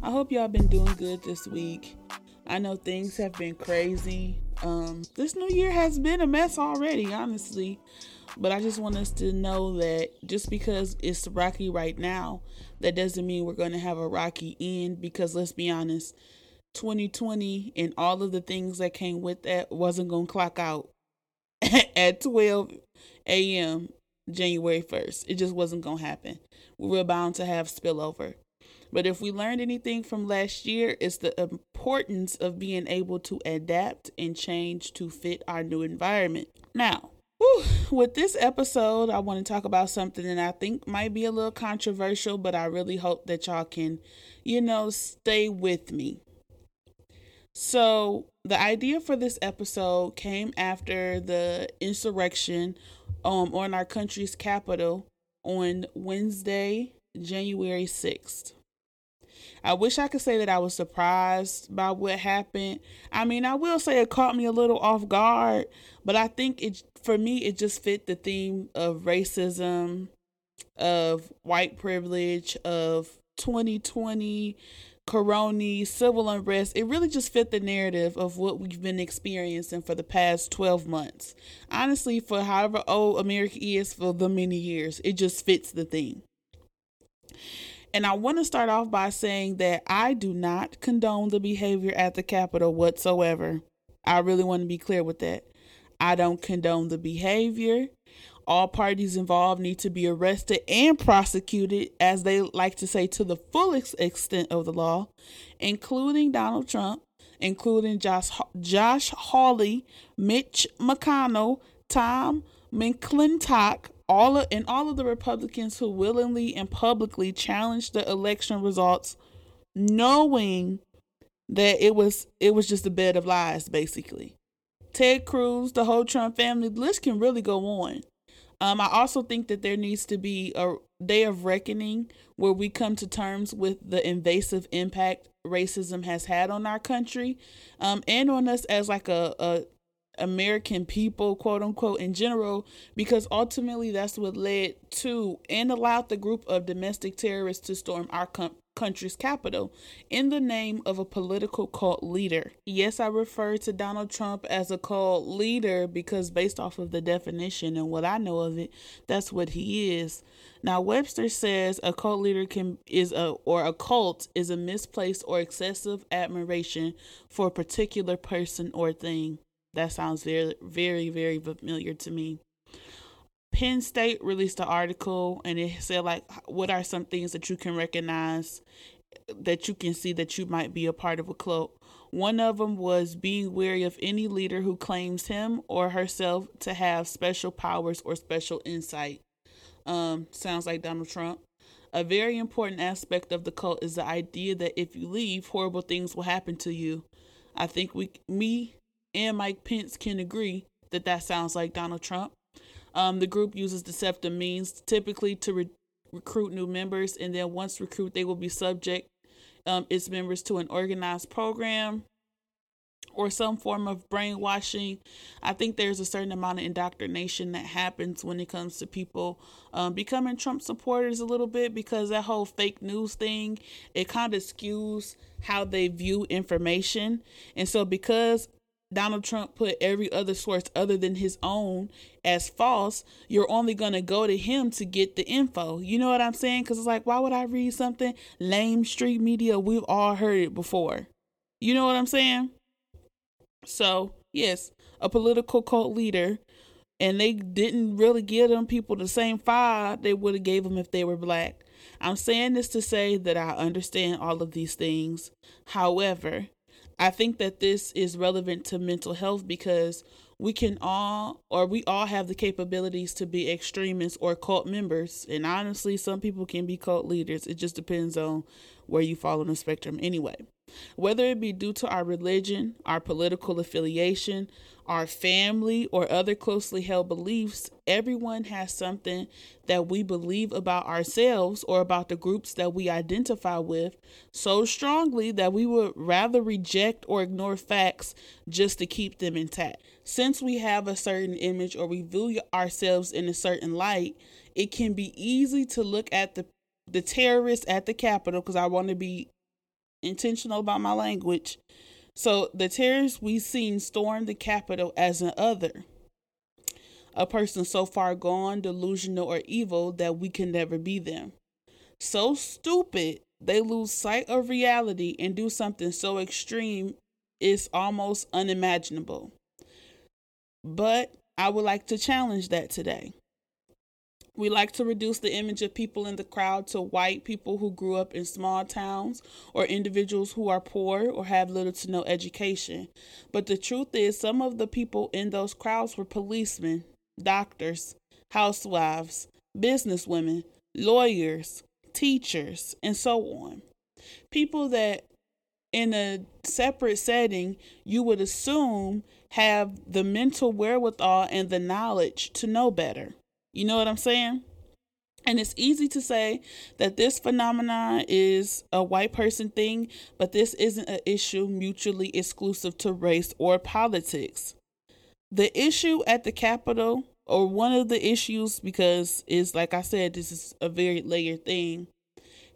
I hope y'all been doing good this week. I know things have been crazy. Um, this new year has been a mess already, honestly. But I just want us to know that just because it's rocky right now, that doesn't mean we're going to have a rocky end. Because let's be honest, 2020 and all of the things that came with that wasn't going to clock out at 12 a.m. January 1st. It just wasn't going to happen. We were bound to have spillover. But if we learned anything from last year, it's the importance of being able to adapt and change to fit our new environment. Now, whew, with this episode, I want to talk about something that I think might be a little controversial, but I really hope that y'all can, you know, stay with me. So, the idea for this episode came after the insurrection um, on our country's capital on Wednesday, January 6th. I wish I could say that I was surprised by what happened. I mean, I will say it caught me a little off guard, but I think it for me it just fit the theme of racism, of white privilege, of 2020 corona, civil unrest. It really just fit the narrative of what we've been experiencing for the past 12 months. Honestly, for however old America is for the many years, it just fits the theme. And I want to start off by saying that I do not condone the behavior at the Capitol whatsoever. I really want to be clear with that. I don't condone the behavior. All parties involved need to be arrested and prosecuted, as they like to say, to the fullest extent of the law, including Donald Trump, including Josh, Josh Hawley, Mitch McConnell, Tom McClintock, all of, and all of the Republicans who willingly and publicly challenged the election results, knowing that it was it was just a bed of lies, basically. Ted Cruz, the whole Trump family, the list can really go on. Um, I also think that there needs to be a day of reckoning where we come to terms with the invasive impact racism has had on our country um, and on us as like a, a American people, quote unquote, in general, because ultimately that's what led to and allowed the group of domestic terrorists to storm our com- country's capital in the name of a political cult leader. Yes, I refer to Donald Trump as a cult leader because, based off of the definition and what I know of it, that's what he is. Now, Webster says a cult leader can is a or a cult is a misplaced or excessive admiration for a particular person or thing. That sounds very, very, very familiar to me. Penn State released an article and it said, like, what are some things that you can recognize that you can see that you might be a part of a cult? One of them was being wary of any leader who claims him or herself to have special powers or special insight. Um, sounds like Donald Trump. A very important aspect of the cult is the idea that if you leave, horrible things will happen to you. I think we, me and Mike Pence can agree that that sounds like Donald Trump. Um, the group uses deceptive means, typically to re- recruit new members, and then once recruited, they will be subject um, its members to an organized program or some form of brainwashing. I think there's a certain amount of indoctrination that happens when it comes to people um, becoming Trump supporters a little bit because that whole fake news thing it kind of skews how they view information, and so because Donald Trump put every other source other than his own as false, you're only going to go to him to get the info. You know what I'm saying? Because it's like, why would I read something? Lamestream media. We've all heard it before. You know what I'm saying? So, yes, a political cult leader, and they didn't really give them people the same fire they would have gave them if they were black. I'm saying this to say that I understand all of these things. However, I think that this is relevant to mental health because we can all or we all have the capabilities to be extremists or cult members. And honestly some people can be cult leaders. It just depends on where you fall on the spectrum anyway whether it be due to our religion our political affiliation our family, or other closely held beliefs, everyone has something that we believe about ourselves or about the groups that we identify with so strongly that we would rather reject or ignore facts just to keep them intact. Since we have a certain image or we view ourselves in a certain light, it can be easy to look at the the terrorists at the Capitol because I want to be intentional about my language. So the terrorists we've seen storm the Capitol as an other. A person so far gone, delusional, or evil that we can never be them. So stupid they lose sight of reality and do something so extreme it's almost unimaginable. But I would like to challenge that today. We like to reduce the image of people in the crowd to white people who grew up in small towns or individuals who are poor or have little to no education. But the truth is, some of the people in those crowds were policemen, doctors, housewives, businesswomen, lawyers, teachers, and so on. People that in a separate setting you would assume have the mental wherewithal and the knowledge to know better. You know what I'm saying? And it's easy to say that this phenomenon is a white person thing, but this isn't an issue mutually exclusive to race or politics. The issue at the Capitol, or one of the issues, because is like I said, this is a very layered thing,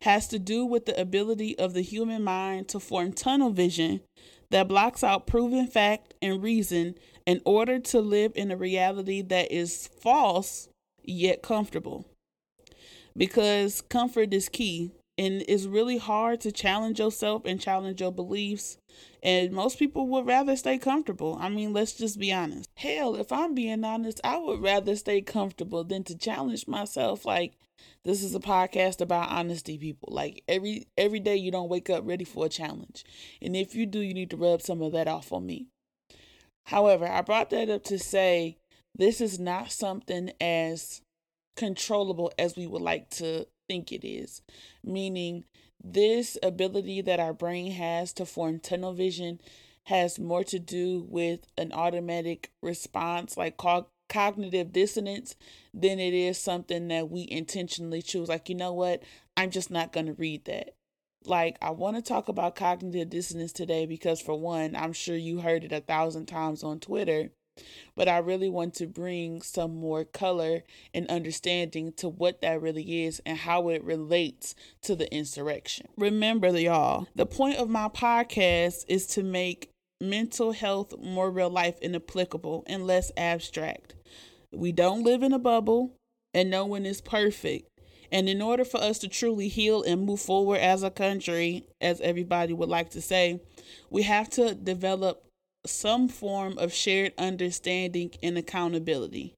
has to do with the ability of the human mind to form tunnel vision that blocks out proven fact and reason in order to live in a reality that is false yet comfortable. Because comfort is key and it's really hard to challenge yourself and challenge your beliefs. And most people would rather stay comfortable. I mean, let's just be honest. Hell, if I'm being honest, I would rather stay comfortable than to challenge myself. Like, this is a podcast about honesty, people. Like every every day you don't wake up ready for a challenge. And if you do, you need to rub some of that off on me. However, I brought that up to say this is not something as controllable as we would like to think it is. Meaning, this ability that our brain has to form tunnel vision has more to do with an automatic response, like co- cognitive dissonance, than it is something that we intentionally choose. Like, you know what? I'm just not going to read that. Like, I want to talk about cognitive dissonance today because, for one, I'm sure you heard it a thousand times on Twitter but I really want to bring some more color and understanding to what that really is and how it relates to the insurrection. Remember, y'all, the point of my podcast is to make mental health more real life and applicable and less abstract. We don't live in a bubble, and no one is perfect. And in order for us to truly heal and move forward as a country, as everybody would like to say, we have to develop some form of shared understanding and accountability.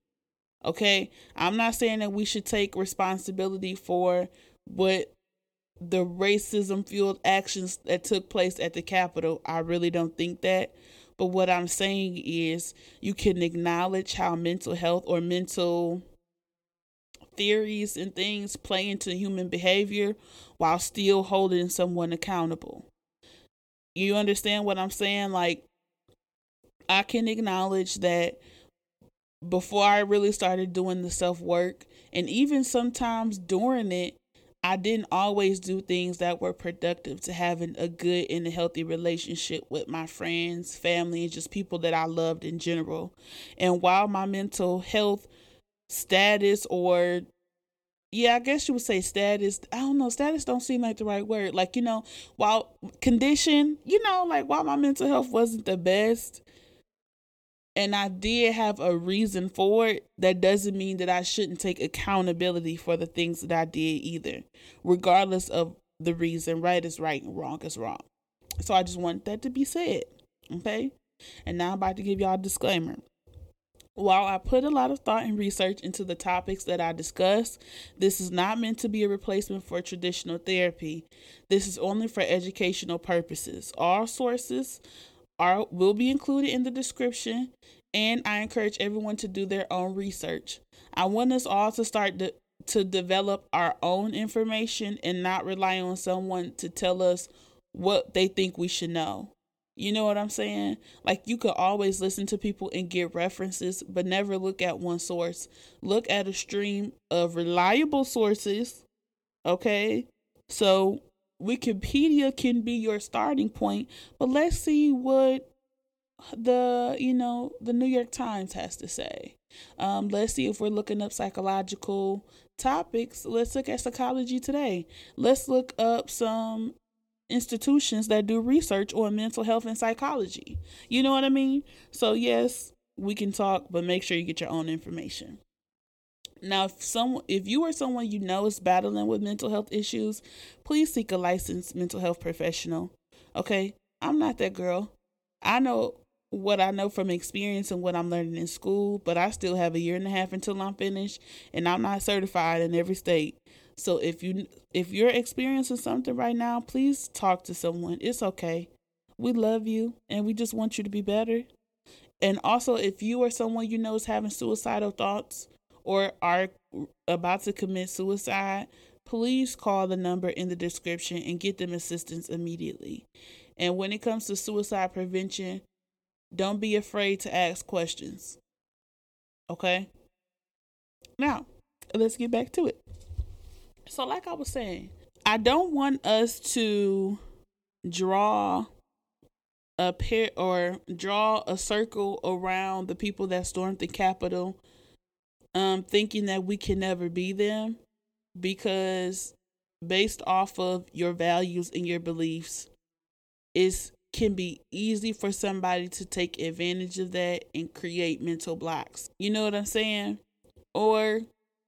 Okay? I'm not saying that we should take responsibility for what the racism fueled actions that took place at the Capitol. I really don't think that. But what I'm saying is you can acknowledge how mental health or mental theories and things play into human behavior while still holding someone accountable. You understand what I'm saying? Like, I can acknowledge that before I really started doing the self work, and even sometimes during it, I didn't always do things that were productive to having a good and a healthy relationship with my friends, family, and just people that I loved in general. And while my mental health status or yeah, I guess you would say status. I don't know. Status don't seem like the right word. Like, you know, while condition, you know, like while my mental health wasn't the best, and I did have a reason for it, that doesn't mean that I shouldn't take accountability for the things that I did either, regardless of the reason. Right is right wrong is wrong. So I just want that to be said. Okay? And now I'm about to give y'all a disclaimer. While I put a lot of thought and research into the topics that I discuss, this is not meant to be a replacement for traditional therapy. This is only for educational purposes. All sources are will be included in the description and I encourage everyone to do their own research. I want us all to start to, to develop our own information and not rely on someone to tell us what they think we should know. You know what I'm saying? Like you could always listen to people and get references, but never look at one source. Look at a stream of reliable sources. Okay? So Wikipedia can be your starting point, but let's see what the you know the New York Times has to say. Um, let's see if we're looking up psychological topics. Let's look at psychology today. Let's look up some institutions that do research on mental health and psychology. You know what I mean? So, yes, we can talk, but make sure you get your own information. Now, if some if you or someone you know is battling with mental health issues, please seek a licensed mental health professional. Okay? I'm not that girl. I know what I know from experience and what I'm learning in school, but I still have a year and a half until I'm finished and I'm not certified in every state. So if you if you're experiencing something right now, please talk to someone. It's okay. We love you and we just want you to be better. And also if you or someone you know is having suicidal thoughts or are about to commit suicide, please call the number in the description and get them assistance immediately. And when it comes to suicide prevention, don't be afraid to ask questions. Okay? Now, let's get back to it. So, like I was saying, I don't want us to draw a pair or draw a circle around the people that stormed the Capitol, um, thinking that we can never be them, because based off of your values and your beliefs, it can be easy for somebody to take advantage of that and create mental blocks. You know what I'm saying? Or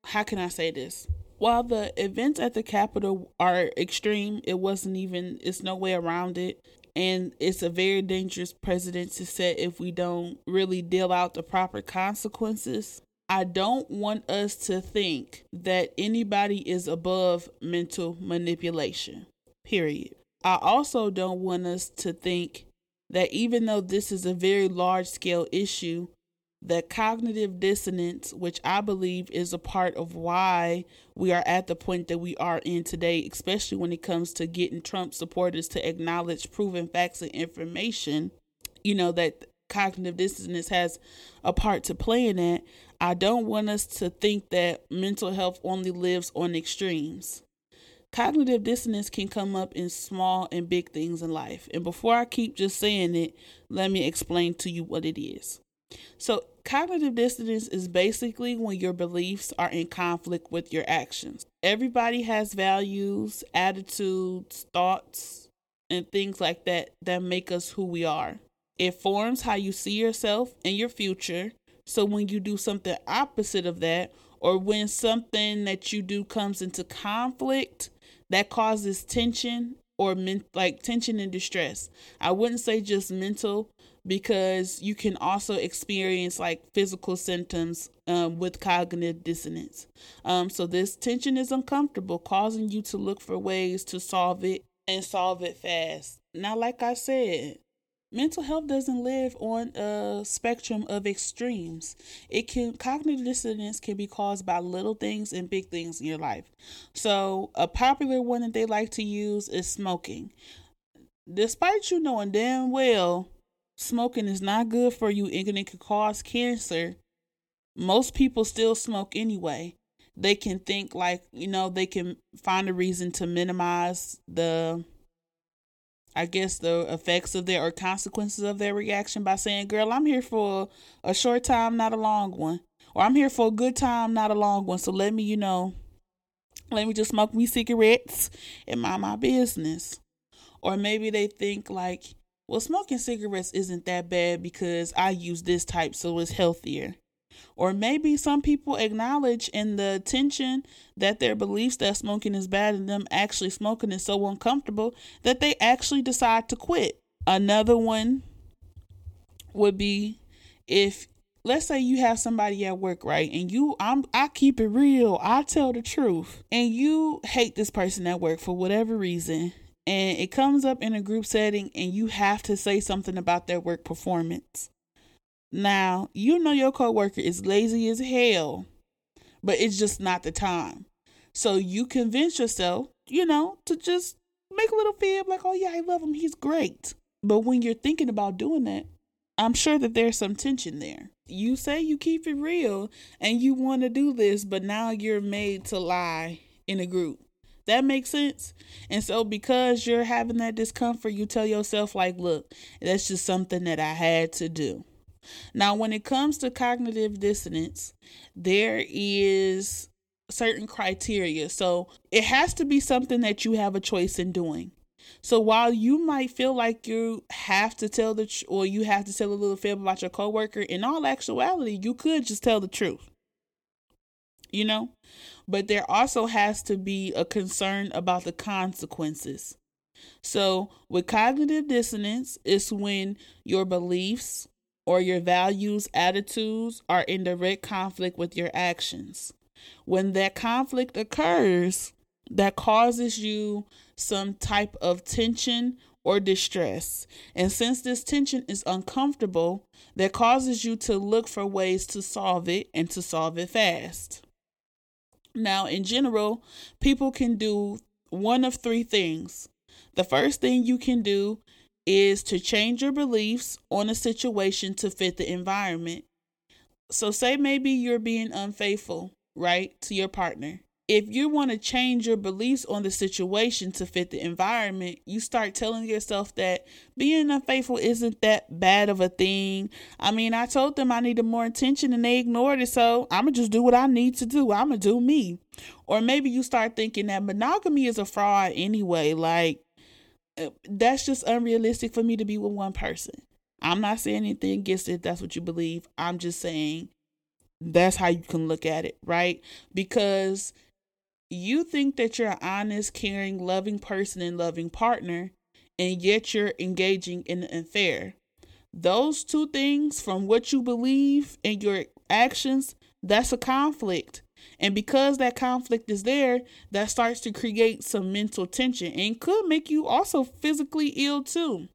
how can I say this? While the events at the Capitol are extreme, it wasn't even, it's no way around it. And it's a very dangerous precedent to set if we don't really deal out the proper consequences. I don't want us to think that anybody is above mental manipulation, period. I also don't want us to think that even though this is a very large scale issue, that cognitive dissonance, which I believe is a part of why we are at the point that we are in today, especially when it comes to getting Trump supporters to acknowledge proven facts and information, you know, that cognitive dissonance has a part to play in that. I don't want us to think that mental health only lives on extremes. Cognitive dissonance can come up in small and big things in life. And before I keep just saying it, let me explain to you what it is. So, cognitive dissonance is basically when your beliefs are in conflict with your actions. Everybody has values, attitudes, thoughts, and things like that that make us who we are. It forms how you see yourself and your future. So, when you do something opposite of that, or when something that you do comes into conflict that causes tension or men- like tension and distress. I wouldn't say just mental because you can also experience like physical symptoms um, with cognitive dissonance. Um, so this tension is uncomfortable, causing you to look for ways to solve it and solve it fast. Now, like I said, mental health doesn't live on a spectrum of extremes. It can cognitive dissonance can be caused by little things and big things in your life. So, a popular one that they like to use is smoking. Despite you knowing damn well smoking is not good for you and it can cause cancer, most people still smoke anyway. They can think like, you know, they can find a reason to minimize the I guess the effects of their or consequences of their reaction by saying, "Girl, I'm here for a short time, not a long one." Or I'm here for a good time, not a long one. So let me, you know, let me just smoke me cigarettes and mind my business. Or maybe they think like, well, smoking cigarettes isn't that bad because I use this type, so it's healthier. Or maybe some people acknowledge in the tension that their beliefs that smoking is bad and them actually smoking is so uncomfortable that they actually decide to quit. Another one would be if let's say you have somebody at work, right? And you I'm I keep it real. I tell the truth. And you hate this person at work for whatever reason. And it comes up in a group setting and you have to say something about their work performance. Now, you know your coworker is lazy as hell, but it's just not the time. So you convince yourself, you know, to just make a little fib like, oh yeah, I love him, he's great. But when you're thinking about doing that, I'm sure that there's some tension there. You say you keep it real and you want to do this, but now you're made to lie in a group. That makes sense. And so because you're having that discomfort, you tell yourself like, look, that's just something that I had to do. Now, when it comes to cognitive dissonance, there is certain criteria. So it has to be something that you have a choice in doing. So while you might feel like you have to tell the tr- or you have to tell a little fib about your coworker, in all actuality, you could just tell the truth. You know? But there also has to be a concern about the consequences. So, with cognitive dissonance, it's when your beliefs or your values, attitudes are in direct conflict with your actions. When that conflict occurs, that causes you some type of tension or distress. And since this tension is uncomfortable, that causes you to look for ways to solve it and to solve it fast. Now, in general, people can do one of three things. The first thing you can do is to change your beliefs on a situation to fit the environment. So, say maybe you're being unfaithful, right, to your partner if you want to change your beliefs on the situation to fit the environment, you start telling yourself that being unfaithful isn't that bad of a thing. I mean, I told them I needed more attention and they ignored it, so I'm going to just do what I need to do. I'm going to do me. Or maybe you start thinking that monogamy is a fraud anyway. Like, Uh, that's just unrealistic for me to be with one person. I'm not saying anything against it. That's what you believe. I'm just saying that's how you can look at it, right? Because you think that you're an honest, caring, loving person and loving partner, and yet you're engaging in an affair. Those two things, from what you believe and your actions, that's a conflict. And because that conflict is there, that starts to create some mental tension and could make you also physically ill too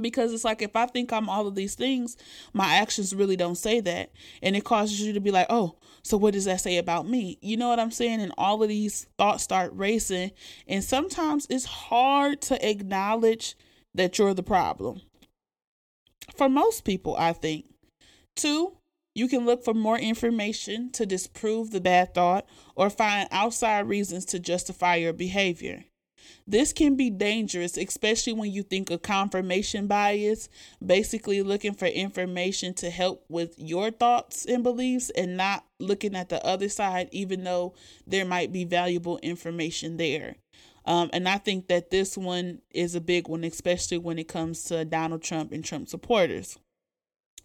because it's like if I think I'm all of these things, my actions really don't say that. And it causes you to be like, oh, so what does that say about me? You know what I'm saying? And all of these thoughts start racing. And sometimes it's hard to acknowledge that you're the problem. For most people, I think. Two, you can look for more information to disprove the bad thought or find outside reasons to justify your behavior. This can be dangerous, especially when you think of confirmation bias, basically looking for information to help with your thoughts and beliefs and not looking at the other side, even though there might be valuable information there. Um, and I think that this one is a big one, especially when it comes to Donald Trump and Trump supporters.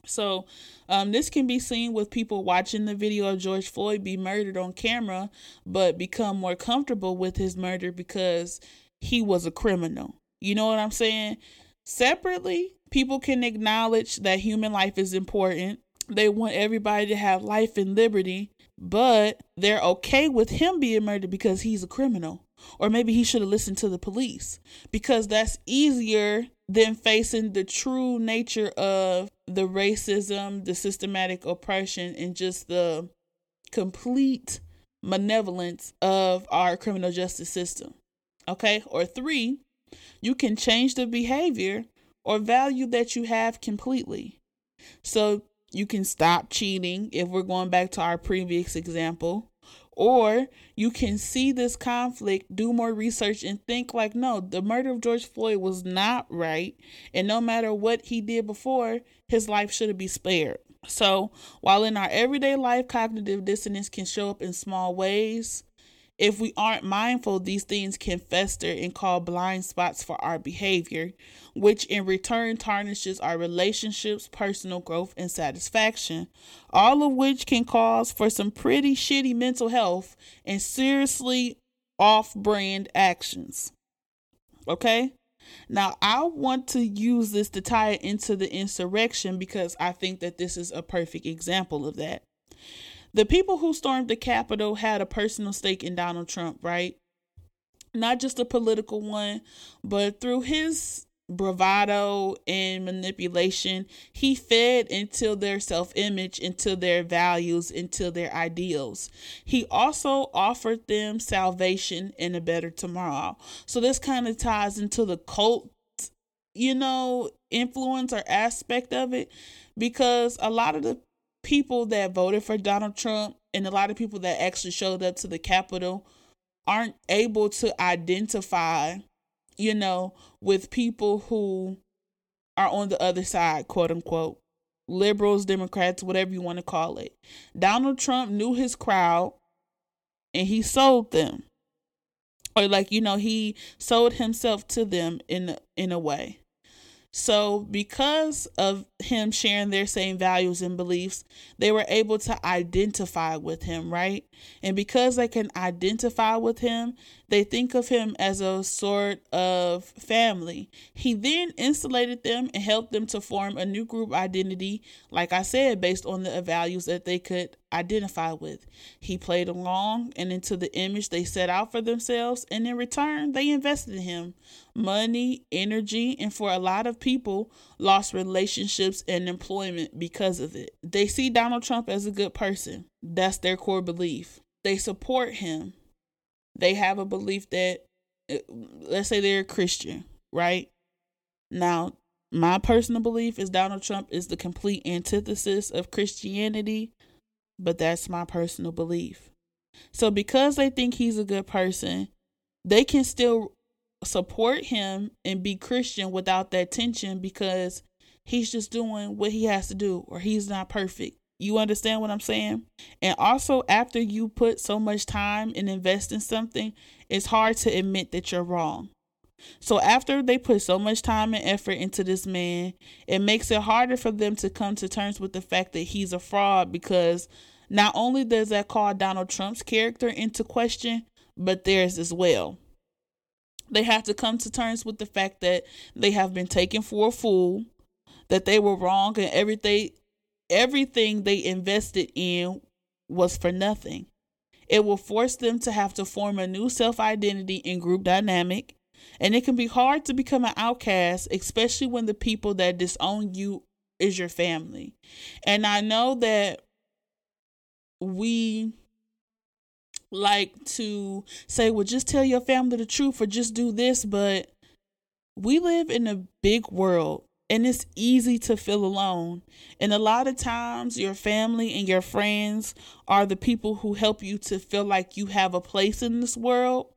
So, um, this can be seen with people watching the video of George Floyd be murdered on camera, but become more comfortable with his murder because he was a criminal. You know what I'm saying? Separately, people can acknowledge that human life is important. They want everybody to have life and liberty, but they're okay with him being murdered because he's a criminal. Or maybe he should have listened to the police because that's easier than facing the true nature of the racism, the systematic oppression, and just the complete malevolence of our criminal justice system. Okay. Or three, you can change the behavior or value that you have completely. So you can stop cheating if we're going back to our previous example. Or you can see this conflict, do more research, and think like, no, the murder of George Floyd was not right. And no matter what he did before, his life should have been spared. So, while in our everyday life, cognitive dissonance can show up in small ways, if we aren't mindful, these things can fester and call blind spots for our behavior, which in return tarnishes our relationships, personal growth, and satisfaction, all of which can cause for some pretty shitty mental health and seriously off brand actions. Okay? Now, I want to use this to tie it into the insurrection because I think that this is a perfect example of that. The people who stormed the Capitol had a personal stake in Donald Trump, right? Not just a political one, but through his bravado and manipulation, he fed into their self image, into their values, into their ideals. He also offered them salvation and a better tomorrow. So this kind of ties into the cult, you know, influence or aspect of it because a lot of the people that voted for Donald Trump and a lot of people that actually showed up to the Capitol aren't able to identify, you know, with people who are on the other side, quote unquote. Liberals, Democrats, whatever you want to call it. Donald Trump knew his crowd and he sold them. or like you know he sold himself to them in in a way so, because of him sharing their same values and beliefs, they were able to identify with him, right? And because they can identify with him, they think of him as a sort of family. He then insulated them and helped them to form a new group identity, like I said, based on the values that they could identify with. He played along and into the image they set out for themselves, and in return, they invested in him money, energy, and for a lot of people, lost relationships and employment because of it. They see Donald Trump as a good person. That's their core belief. They support him they have a belief that uh, let's say they're a Christian, right? Now, my personal belief is Donald Trump is the complete antithesis of Christianity, but that's my personal belief. So because they think he's a good person, they can still support him and be Christian without that tension because he's just doing what he has to do or he's not perfect. You understand what I'm saying? And also, after you put so much time and invest in something, it's hard to admit that you're wrong. So, after they put so much time and effort into this man, it makes it harder for them to come to terms with the fact that he's a fraud because not only does that call Donald Trump's character into question, but theirs as well. They have to come to terms with the fact that they have been taken for a fool, that they were wrong, and everything everything they invested in was for nothing. It will force them to have to form a new self identity and group dynamic. And it can be hard to become an outcast, especially when the people that disown you is your family. And I know that we like to say, well, just tell your family the truth or just do this, but we live in a big world and it's easy to feel alone. And a lot of times, your family and your friends are the people who help you to feel like you have a place in this world.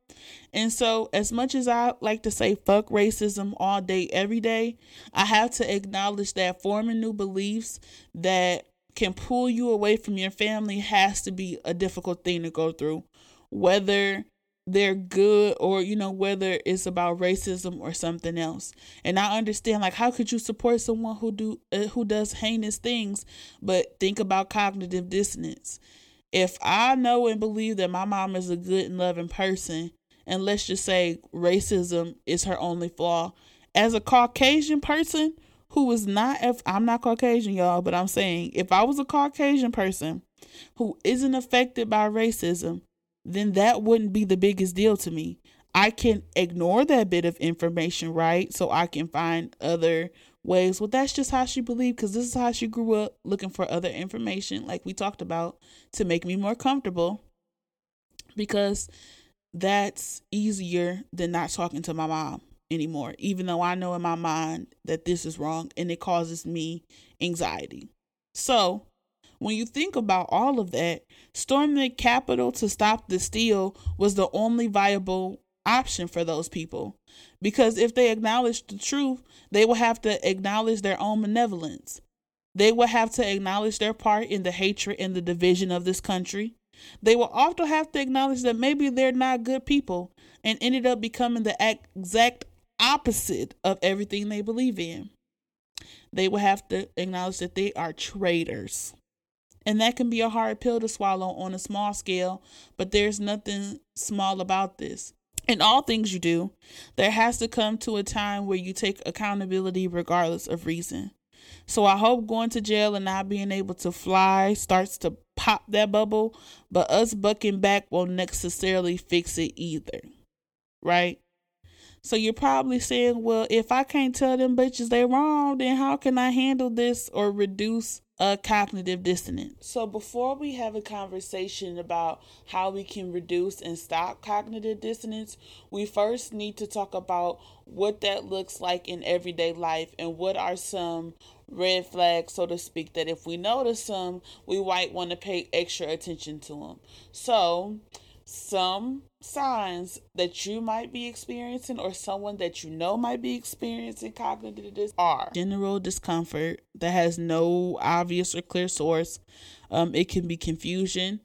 And so, as much as I like to say fuck racism all day, every day, I have to acknowledge that forming new beliefs that can pull you away from your family has to be a difficult thing to go through. Whether they're good or you know whether it's about racism or something else. And i understand like how could you support someone who do uh, who does heinous things but think about cognitive dissonance? If i know and believe that my mom is a good and loving person and let's just say racism is her only flaw as a caucasian person who is not if i'm not caucasian y'all but i'm saying if i was a caucasian person who isn't affected by racism then that wouldn't be the biggest deal to me. I can ignore that bit of information, right? So I can find other ways. Well, that's just how she believed because this is how she grew up looking for other information, like we talked about, to make me more comfortable. Because that's easier than not talking to my mom anymore, even though I know in my mind that this is wrong and it causes me anxiety. So when you think about all of that, storming the Capitol to stop the steal was the only viable option for those people. Because if they acknowledged the truth, they would have to acknowledge their own malevolence. They would have to acknowledge their part in the hatred and the division of this country. They will also have to acknowledge that maybe they're not good people and ended up becoming the exact opposite of everything they believe in. They will have to acknowledge that they are traitors. And that can be a hard pill to swallow on a small scale, but there's nothing small about this. In all things you do, there has to come to a time where you take accountability regardless of reason. So I hope going to jail and not being able to fly starts to pop that bubble, but us bucking back won't necessarily fix it either. Right? So you're probably saying, well, if I can't tell them bitches they wrong, then how can I handle this or reduce a cognitive dissonance? So before we have a conversation about how we can reduce and stop cognitive dissonance, we first need to talk about what that looks like in everyday life and what are some red flags, so to speak, that if we notice them, we might want to pay extra attention to them. So, some signs that you might be experiencing or someone that you know might be experiencing cognitive dis are general discomfort that has no obvious or clear source. Um, it can be confusion,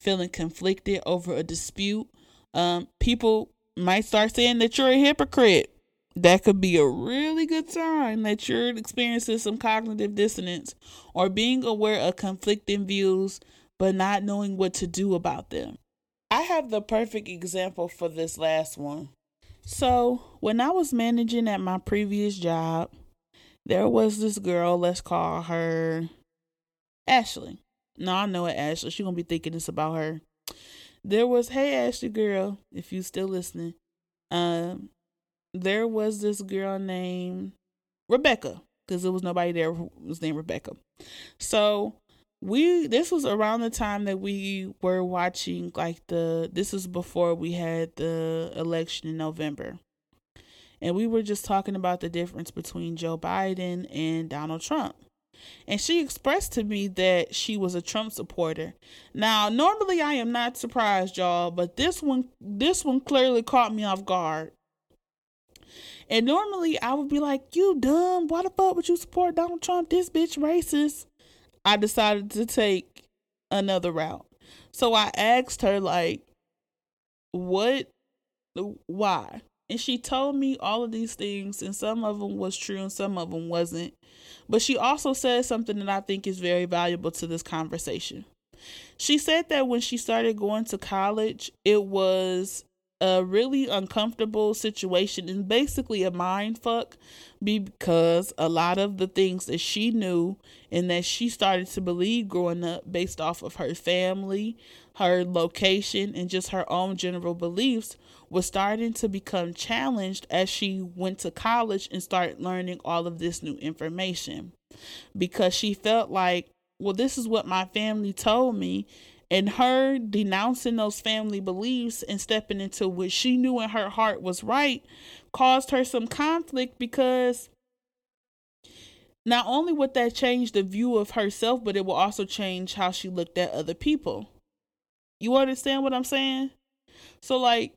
feeling conflicted over a dispute. Um, people might start saying that you're a hypocrite. That could be a really good sign that you're experiencing some cognitive dissonance or being aware of conflicting views but not knowing what to do about them. I have the perfect example for this last one. So, when I was managing at my previous job, there was this girl, let's call her Ashley. No, I know it, Ashley. She gonna be thinking this about her. There was, hey Ashley girl, if you still listening. Um, there was this girl named Rebecca, because there was nobody there who was named Rebecca. So we this was around the time that we were watching like the this was before we had the election in November. And we were just talking about the difference between Joe Biden and Donald Trump. And she expressed to me that she was a Trump supporter. Now, normally I am not surprised, y'all, but this one this one clearly caught me off guard. And normally I would be like, "You dumb? Why the fuck would you support Donald Trump? This bitch racist." I decided to take another route. So I asked her, like, what, why? And she told me all of these things, and some of them was true and some of them wasn't. But she also said something that I think is very valuable to this conversation. She said that when she started going to college, it was a really uncomfortable situation and basically a mind fuck because a lot of the things that she knew and that she started to believe growing up based off of her family, her location, and just her own general beliefs was starting to become challenged as she went to college and started learning all of this new information. Because she felt like, well, this is what my family told me and her denouncing those family beliefs and stepping into what she knew in her heart was right caused her some conflict because not only would that change the view of herself, but it will also change how she looked at other people. You understand what I'm saying? So, like,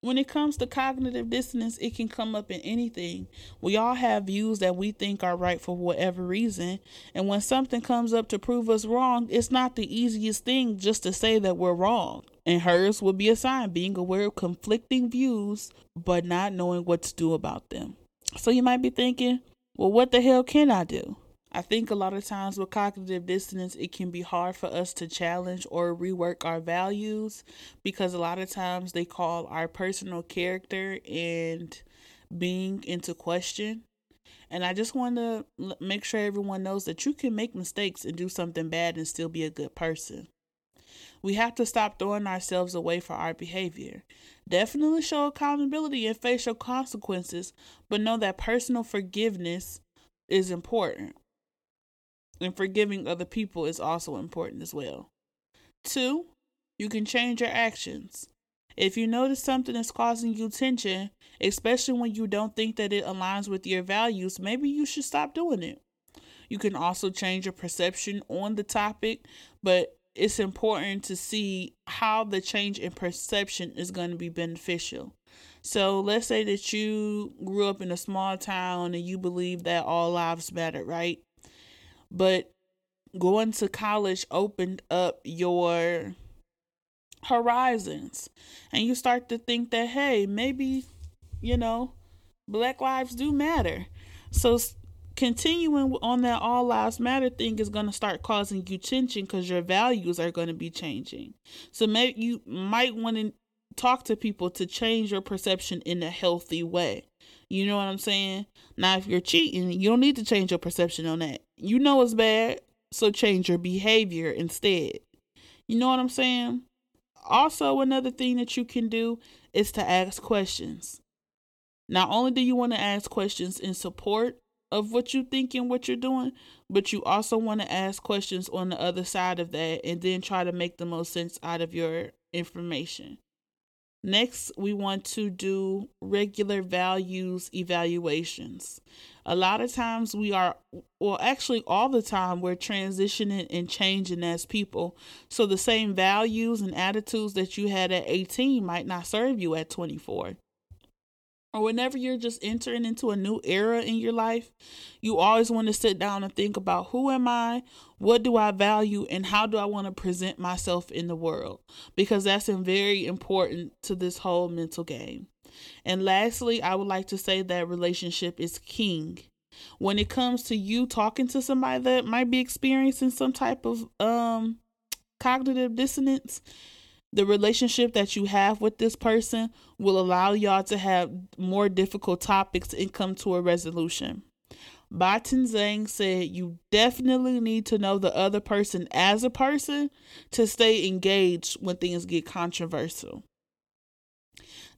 when it comes to cognitive dissonance, it can come up in anything. We all have views that we think are right for whatever reason. And when something comes up to prove us wrong, it's not the easiest thing just to say that we're wrong. And hers would be a sign being aware of conflicting views, but not knowing what to do about them. So you might be thinking, well, what the hell can I do? I think a lot of times with cognitive dissonance, it can be hard for us to challenge or rework our values because a lot of times they call our personal character and being into question. And I just want to make sure everyone knows that you can make mistakes and do something bad and still be a good person. We have to stop throwing ourselves away for our behavior. Definitely show accountability and facial consequences, but know that personal forgiveness is important and forgiving other people is also important as well. Two, you can change your actions. If you notice something is causing you tension, especially when you don't think that it aligns with your values, maybe you should stop doing it. You can also change your perception on the topic, but it's important to see how the change in perception is going to be beneficial. So, let's say that you grew up in a small town and you believe that all lives matter, right? But going to college opened up your horizons. And you start to think that hey maybe you know black lives do matter. So continuing on that all lives matter thing is going to start causing you tension because your values are going to be changing. So maybe you might want to talk to people to change your perception in a healthy way you know what i'm saying now if you're cheating you don't need to change your perception on that you know it's bad, so change your behavior instead. You know what I'm saying? Also, another thing that you can do is to ask questions. Not only do you want to ask questions in support of what you think and what you're doing, but you also want to ask questions on the other side of that and then try to make the most sense out of your information. Next, we want to do regular values evaluations. A lot of times we are, well, actually, all the time we're transitioning and changing as people. So the same values and attitudes that you had at 18 might not serve you at 24 or whenever you're just entering into a new era in your life, you always want to sit down and think about who am I, what do I value, and how do I want to present myself in the world? Because that's very important to this whole mental game. And lastly, I would like to say that relationship is king. When it comes to you talking to somebody that might be experiencing some type of um cognitive dissonance, the relationship that you have with this person will allow y'all to have more difficult topics and come to a resolution. Ba Zhang said you definitely need to know the other person as a person to stay engaged when things get controversial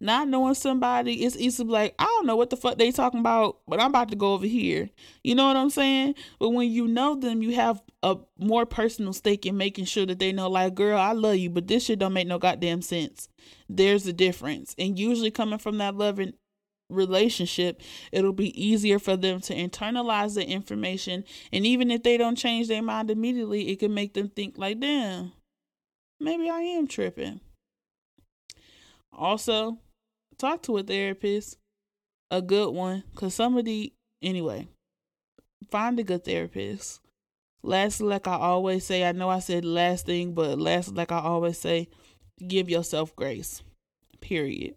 not knowing somebody, it's easy to be like, I don't know what the fuck they talking about, but I'm about to go over here. You know what I'm saying? But when you know them, you have a more personal stake in making sure that they know, like, girl, I love you, but this shit don't make no goddamn sense. There's a difference. And usually coming from that loving relationship, it'll be easier for them to internalize the information. And even if they don't change their mind immediately, it can make them think like, damn, maybe I am tripping. Also, talk to a therapist, a good one, because some of the, anyway, find a good therapist. Last, like I always say, I know I said last thing, but last, like I always say, give yourself grace. Period.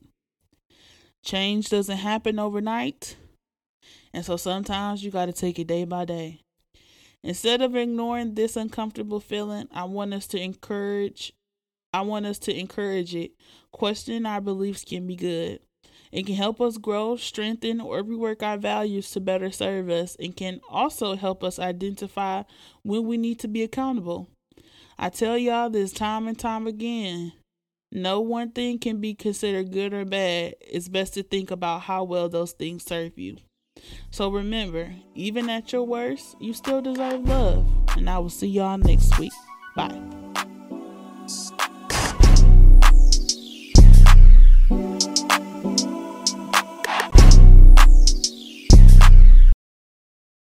Change doesn't happen overnight. And so sometimes you got to take it day by day. Instead of ignoring this uncomfortable feeling, I want us to encourage I want us to encourage it. Questioning our beliefs can be good. It can help us grow, strengthen, or rework our values to better serve us, and can also help us identify when we need to be accountable. I tell y'all this time and time again no one thing can be considered good or bad. It's best to think about how well those things serve you. So remember, even at your worst, you still deserve love. And I will see y'all next week. Bye.